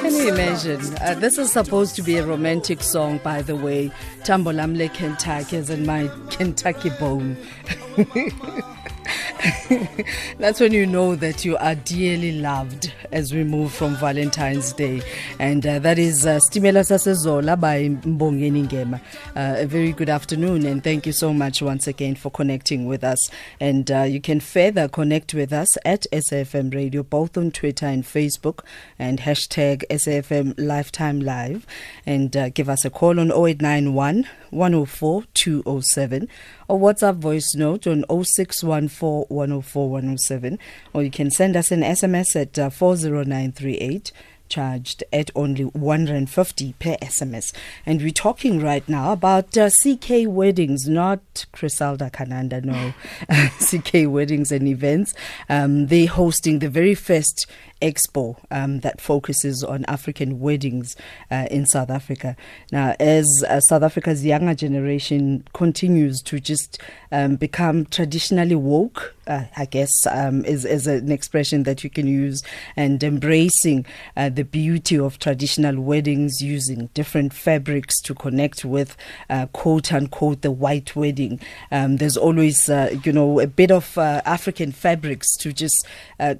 Can you imagine? Uh, this is supposed to be a romantic song, by the way. Tambolamle Kentucky is in my Kentucky bone. That's when you know that you are dearly loved as we move from Valentine's Day. And uh, that is uh, Stimela Sasezola by Mbongeni Ngema. Uh, a very good afternoon and thank you so much once again for connecting with us. And uh, you can further connect with us at SAFM Radio, both on Twitter and Facebook, and hashtag SAFM Lifetime Live. And uh, give us a call on 0891 104 207 or WhatsApp voice note on 0614 104 107 or you can send us an SMS at uh, 40938 charged at only 150 per SMS. And we're talking right now about uh, CK weddings, not Criselda Kananda, no. CK weddings and events. Um, they're hosting the very first expo um, that focuses on African weddings uh, in South Africa. Now, as uh, South Africa's younger generation continues to just um, become traditionally woke, uh, I guess um, is, is an expression that you can use, and embracing uh, the beauty of traditional weddings using different fabrics to connect with uh, quote unquote the white wedding. Um, there's always, uh, you know, a bit of African fabrics to just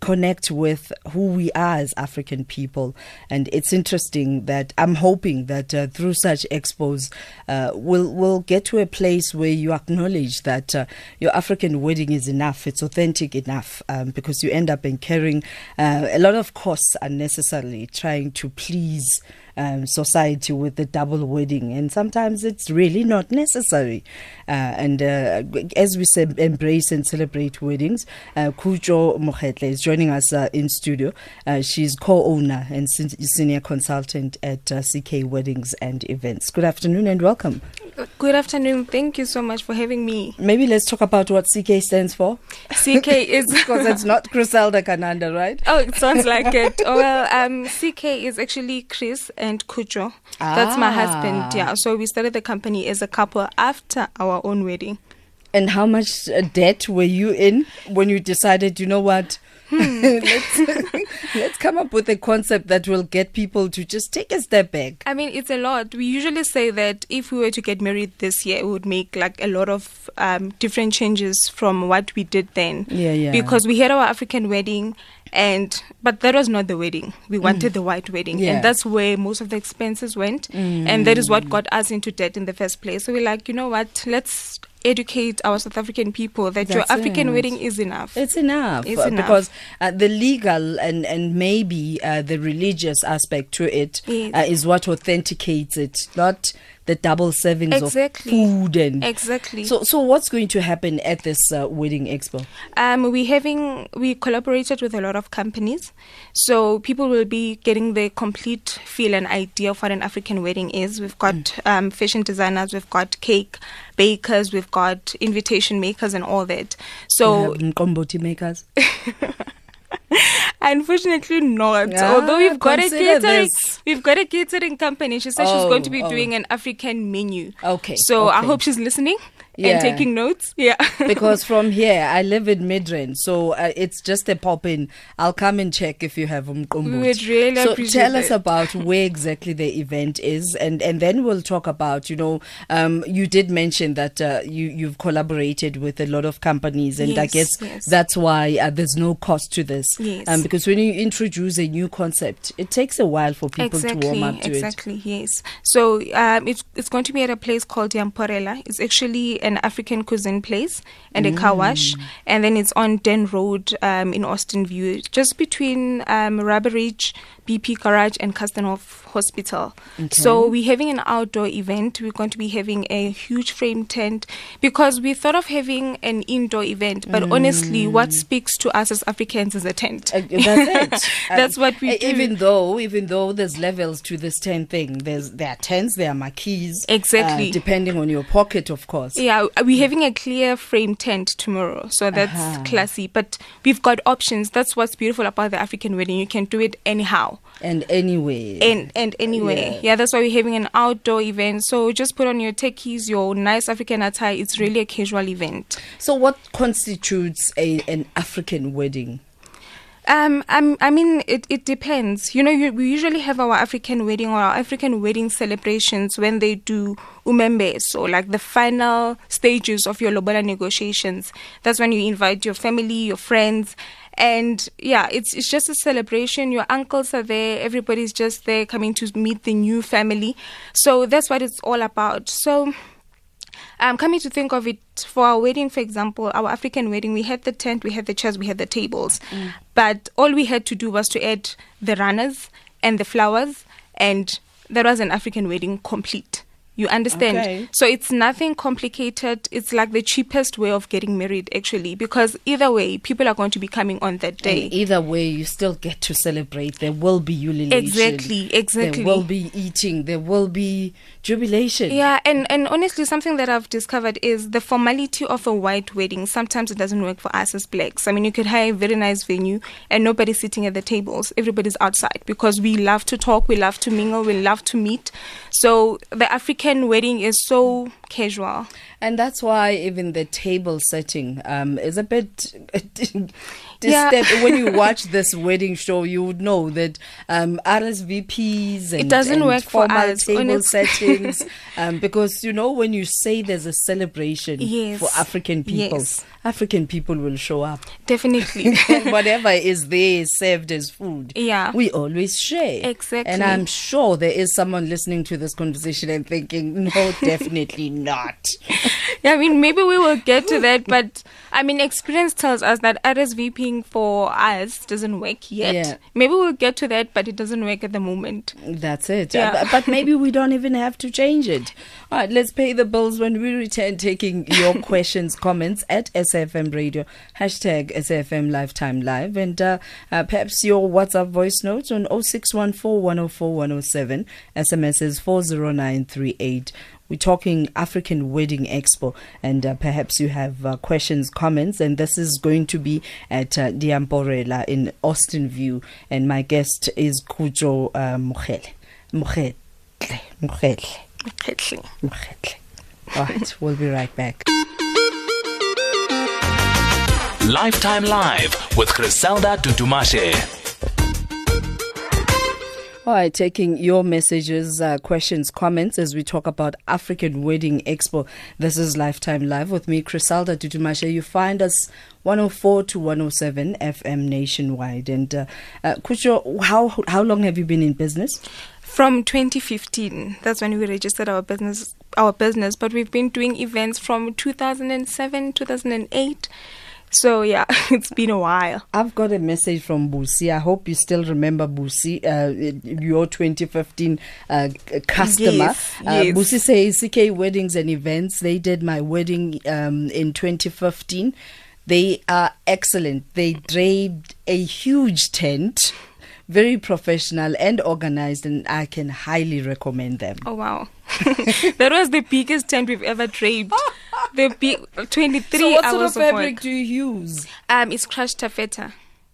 connect with who we are as African people. And it's interesting that I'm hoping that uh, through such expos, uh, we'll, we'll get to a place where you acknowledge that uh, your African wedding is enough, it's authentic enough, um, because you end up incurring uh, a lot of costs unnecessarily trying to please um, society with the double wedding, and sometimes it's really not necessary. Uh, and uh, as we say, embrace and celebrate weddings, uh, Khutso Mokgehle is joining us uh, in studio. Uh, she's co-owner and senior consultant at uh, CK Weddings and Events. Good afternoon and welcome. Good afternoon. Thank you so much for having me. Maybe let's talk about what CK stands for. CK is because it's not Criselda Kananda, right? Oh, it sounds like it. Oh, Well, um, CK is actually Chris and Khutso. Ah. That's my husband. Ah. Yeah. So we started the company as a couple after our own wedding. And how much debt were you in when you decided, you know what? Hmm. let's let's come up with a concept that will get people to just take a step back. I mean, it's a lot. We usually say that if we were to get married this year, it would make like a lot of um, different changes from what we did then. Yeah, yeah. Because we had our African wedding, and but that was not the wedding. We wanted mm. the white wedding, yeah. and that's where most of the expenses went, mm. and that is what got us into debt in the first place. So we're like, you know what? Let's educate our South African people that That's your African it. wedding is enough. It's enough. It's uh, enough. Because uh, the legal and, and maybe uh, the religious aspect to it yes. Uh, is what authenticates it, not the double servings exactly. of food and exactly. So, so what's going to happen at this uh, wedding expo? Um, we having we collaborated with a lot of companies, so people will be getting the complete feel and idea of what an African wedding is. We've got mm. um, fashion designers, we've got cake bakers, we've got invitation makers, and all that. So, komboti makers. Unfortunately, not. Yeah, Although we've got a catering, this. we've got a catering company. She said oh, she's going to be oh. doing oh. an African menu. Okay. So okay. I hope she's listening yeah. and taking notes. Yeah. because from here, I live in Midrand, so uh, it's just a pop in. I'll come and check if you have um, We would really so tell us about where exactly the event is, and and then we'll talk about. You know, um, you did mention that uh, you you've collaborated with a lot of companies, and yes, I guess yes. that's why uh, there's no cost to this. Yes. Um, because when you introduce a new concept, it takes a while for people exactly, to warm up to exactly, it. Exactly. Yes. So um, it's it's going to be at a place called Yamporela. It's actually an African cuisine place and mm. a car wash. Mm. And then it's on Den Road um, in Austin View, just between um, Ridge, BP Garage, and Carstenhof Hospital. Okay. So we're having an outdoor event. We're going to be having a huge frame tent because we thought of having an indoor event. But mm. honestly, what speaks to us as Africans is a tent. Uh, that's it. that's um, what we do. Even though, even though there's levels to this tent thing, there's there are tents, there are marquees. Exactly. Uh, depending on your pocket, of course. Yeah, we're having a clear frame tent tomorrow, so that's uh-huh. classy. But we've got options. That's what's beautiful about the African wedding. You can do it anyhow and anyway and and anyway yeah. yeah. that's why we're having an outdoor event so just put on your takkies your nice african attire it's really a casual event so what constitutes a an african wedding Um, um, I mean, it, it depends. You know, you, we usually have our African wedding or our African wedding celebrations when they do umembe, so like the final stages of your lobola negotiations. That's when you invite your family, your friends, and yeah, it's it's just a celebration. Your uncles are there, everybody's just there coming to meet the new family. So that's what it's all about. So um, coming to think of it, for our wedding, for example, our African wedding, we had the tent, we had the chairs, we had the tables. Mm. But all we had to do was to add the runners and the flowers, and that was an African wedding complete. You understand? Okay. So it's nothing complicated. It's like the cheapest way of getting married, actually, because either way, people are going to be coming on that day. And either way, you still get to celebrate. There will be ululation. Exactly, exactly. There will be eating. There will be jubilation. Yeah, and, and honestly, something that I've discovered is the formality of a white wedding. Sometimes it doesn't work for us as blacks. I mean, you could hire a very nice venue and nobody's sitting at the tables. Everybody's outside because we love to talk, we love to mingle, we love to meet. So the African African wedding is so casual. And that's why even the table setting um, is a bit yeah. when you watch this wedding show, you would know that um, RSVPs and, it doesn't and work formal for us, table settings um, because you know when you say there's a celebration yes. for African people, yes. African people will show up. Definitely, whatever is there served as food, yeah, we always share exactly. And I'm sure there is someone listening to this conversation and thinking, no, definitely not. yeah, I mean maybe we will get to that, but I mean experience tells us that RSVP for us doesn't work yet. Yeah. Maybe we'll get to that, but it doesn't work at the moment. That's it. Yeah. Uh, but maybe we don't even have to change it. All right, let's pay the bills when we return, taking your questions, comments at SAFM Radio, hashtag SAFM Lifetime Live, and uh, uh, perhaps your WhatsApp voice notes on 0614 104 107, SMS is 40938. We're talking African Wedding Expo, and uh, perhaps you have uh, questions, comments, and this is going to be at uh, Diamporela in Austin View, and my guest is Khutso uh, Mokgehle. Mokgehle. Mokgehle. Mokgehle. All right, we'll be right back. Lifetime Live with Criselda Dudumashe. All right, taking your messages, uh, questions, comments as we talk about African Wedding Expo. This is Lifetime Live with me, Criselda Dudumashe. You find us 104 to 107 FM nationwide. And uh, uh, Khutso, how how long have you been in business? From 2015. That's when we registered our business. Our business, but we've been doing events from 2007, 2008. So yeah, it's been a while. I've got a message from Busi. I hope you still remember Busi, uh, your 2015 uh, customer. Yes, uh, yes. Busi says CK Weddings and Events. They did my wedding um, in 2015. They are excellent. They draped a huge tent very professional and organized, and I can highly recommend them. Oh wow, that was the biggest tent we've ever draped. the big twenty-three so what hours sort of fabric work. do you use? Um, it's crushed taffeta.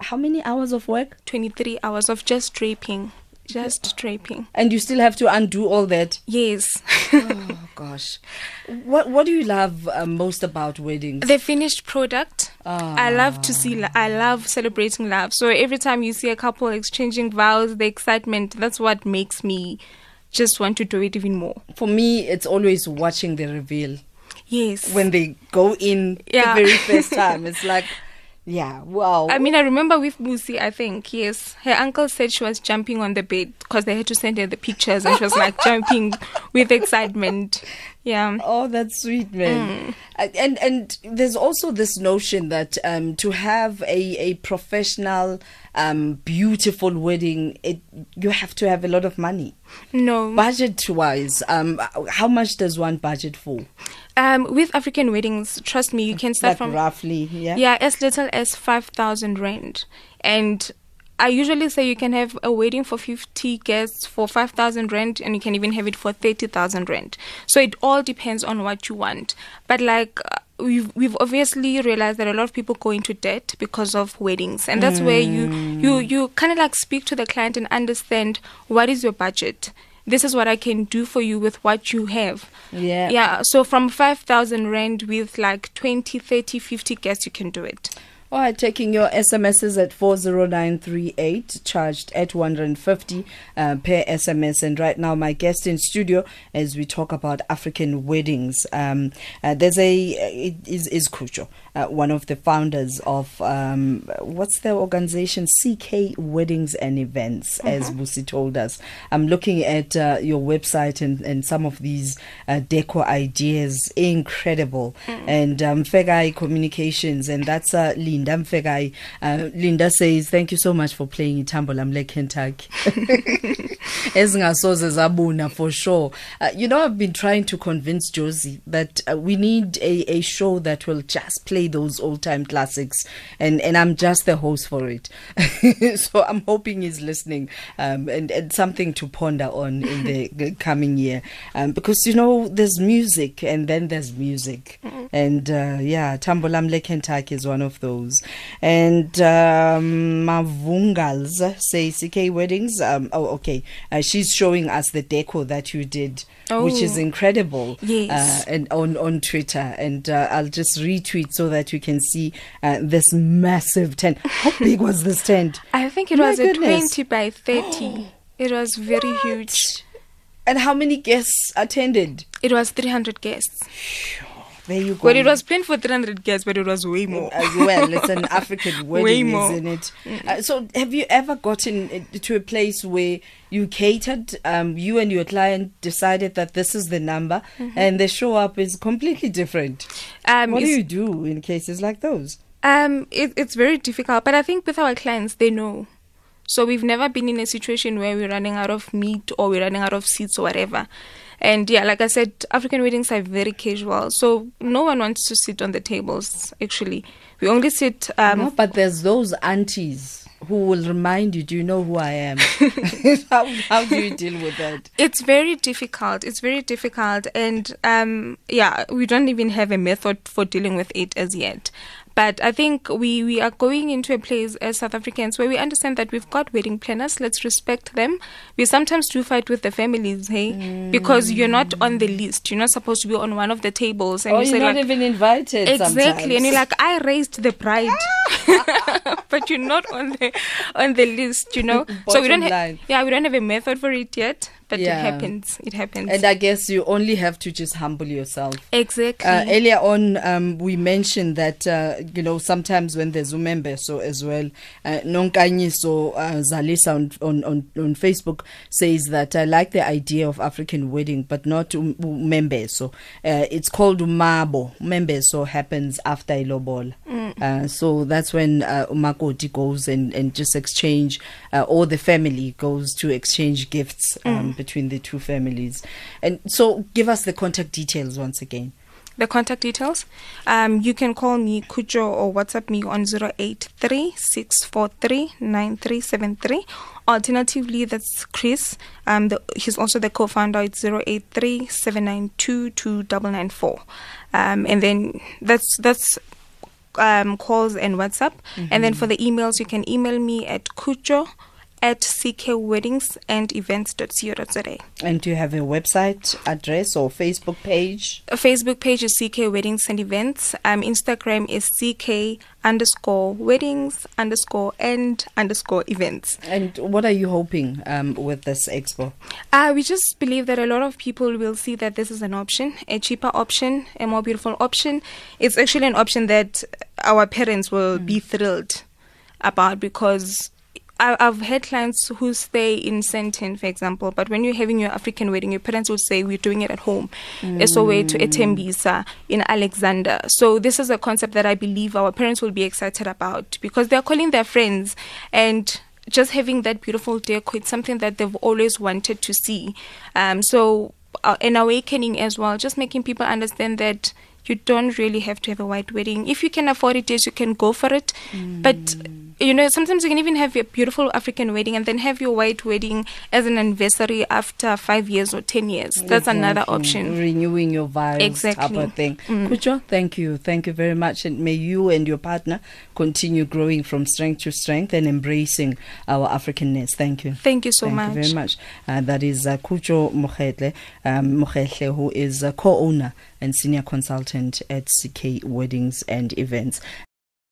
How many hours of work? Twenty-three hours of just draping. Just draping. And you still have to undo all that. Yes. oh gosh, what what do you love uh, most about weddings? The finished product. Ah. I love to see. I love celebrating love. So every time you see a couple exchanging vows, the excitement. That's what makes me just want to do it even more. For me, it's always watching the reveal Yes. when they go in Yeah. the very first time. It's like, yeah, wow. I mean, I remember with Musi, I think, yes, her uncle said she was jumping on the bed because they had to send her the pictures and she was like jumping with excitement. Yeah. Oh, that's sweet, man. Mm. And and there's also this notion that um, to have a a professional, um, beautiful wedding, it you have to have a lot of money. No. Budget wise, um, how much does one budget for? Um, with African weddings, trust me, you can start Like from roughly, yeah. yeah, as little as five thousand rand, and I usually say you can have a wedding for fifty guests for five thousand rand, and you can even have it for thirty thousand rand. So it all depends on what you want. But like. Uh, We've we've obviously realized that a lot of people go into debt because of weddings, and that's where you you you kind of like speak to the client and understand what is your budget. This is what I can do for you with what you have. Yeah. Yeah. So from 5,000 rand with like 20, 30, 50 guests, you can do it. All right, taking your SMSs at 40938, charged at 150 uh, per SMS. And right now, my guest in studio as we talk about African weddings. Um, uh, there's a, it is, is Khutso, uh, one of the founders of, um, what's the organization? CK Weddings and Events, as Busi told us. I'm looking at uh, your website and, and some of these uh, deco ideas, incredible. And um, Fegai Communications, and that's uh, Linda Mfegai. Uh, Linda says, Thank you so much for playing Itambo Lamle Kentucky. Ezingasoze zabuna for sure. Uh, you know, I've been trying to convince Josie that uh, we need a, a show that will just play those old time classics, and, and I'm just the host for it. so I'm hoping he's listening um, and, and something to ponder on in the coming year. Um, because, you know, there's music and then there's music. And uh, yeah, Tambolamle Kentucky is one of those. And um, Mavungals say CK Weddings. Um, oh, okay. Uh, she's showing us the deco that you did. Which is Oh. incredible, Yes. uh, and on on Twitter, and uh, I'll just retweet so that you can see uh, this massive tent. How big was this tent? I think it My was a 20 by 30. it was very huge. And how many guests attended? It was 300 guests. There you go. Well, it was planned for 300 guests, but it was way more. as well. It's an African Way wedding, more. isn't it? Uh, so, have you ever gotten uh, to a place where you catered, um, you and your client decided that this is the number, and the show up is completely different? Um, what do you do in cases like those? Um, it, it's very difficult, but I think with our clients, they know. So we've never been in a situation where we're running out of meat or we're running out of seats or whatever. And yeah, like I said, African weddings are very casual. So no one wants to sit on the tables, actually. We only sit. Um, no, but there's those aunties who will remind you, "Do you know who I am?" how, how do you deal with that? It's very difficult. It's very difficult, and um, yeah, we don't even have a method for dealing with it as yet. But I think we, we are going into a place as South Africans where we understand that we've got wedding planners. Let's respect them. We sometimes do fight with the families, hey, mm. because you're not on the list. You're not supposed to be on one of the tables, and or you you're not like, even invited. exactly, and you're like, I raised the bride, but you're not on the on the list. You know, so we don't. Ha- yeah, we don't have a method for it yet, but Yeah. it happens. It happens. and I guess you only have to just humble yourself. Exactly. Uh, earlier on, um, we mentioned that uh, you know sometimes when there's umembe so as well, uh, Nonkanyiso uh, Zalisa on, on on on Facebook says that I like the idea of African wedding, but not um, umembe. So uh, it's called umabo. Umembe so happens after ilobola. Uh, so that's when uh, umakoti goes and, and just exchange, uh, or the family goes to exchange gifts um, between the two families. And so, give us the contact details once again. the contact details. Um, you can call me Khutso or WhatsApp me on 0836439373. Alternatively, that's Chris. Um, the, he's also the co-founder. It's 0837922994. Um, and then that's that's um, calls and WhatsApp. And then for the emails, you can email me at kujo at ckweddingsandsevents.co.za. And do you have a website address or Facebook page? A Facebook page is CK Weddings and Events. Um, Instagram is CK underscore weddings underscore and underscore events. And what are you hoping um, with this expo? Uh, we just believe that a lot of people will see that this is an option, a cheaper option, a more beautiful option. It's actually an option that our parents will be thrilled about because I, I've had clients who stay in Sentin, for example, but when you're having your African wedding, your parents will say, We're doing it at home. SOA to Etembisa in Alexander. So, this is a concept that I believe our parents will be excited about because they're calling their friends and just having that beautiful deco, it's something that they've always wanted to see. Um, so, uh, an awakening as well, just making people understand that you don't really have to have a white wedding. If you can afford it, yes, you can go for it. But you know, sometimes you can even have a beautiful African wedding and then have your white wedding as an anniversary after five years or ten years. That's another option. Renewing your vows type Exactly. of thing. Mm. Khutso, thank you. Thank you very much. And may you and your partner continue growing from strength to strength and embracing our Africanness. Thank you. Thank you so Thank much. Thank you very much. Uh, that is uh, Khutso Mokgehle, um, who is a co-owner and senior consultant at CK Weddings and Events.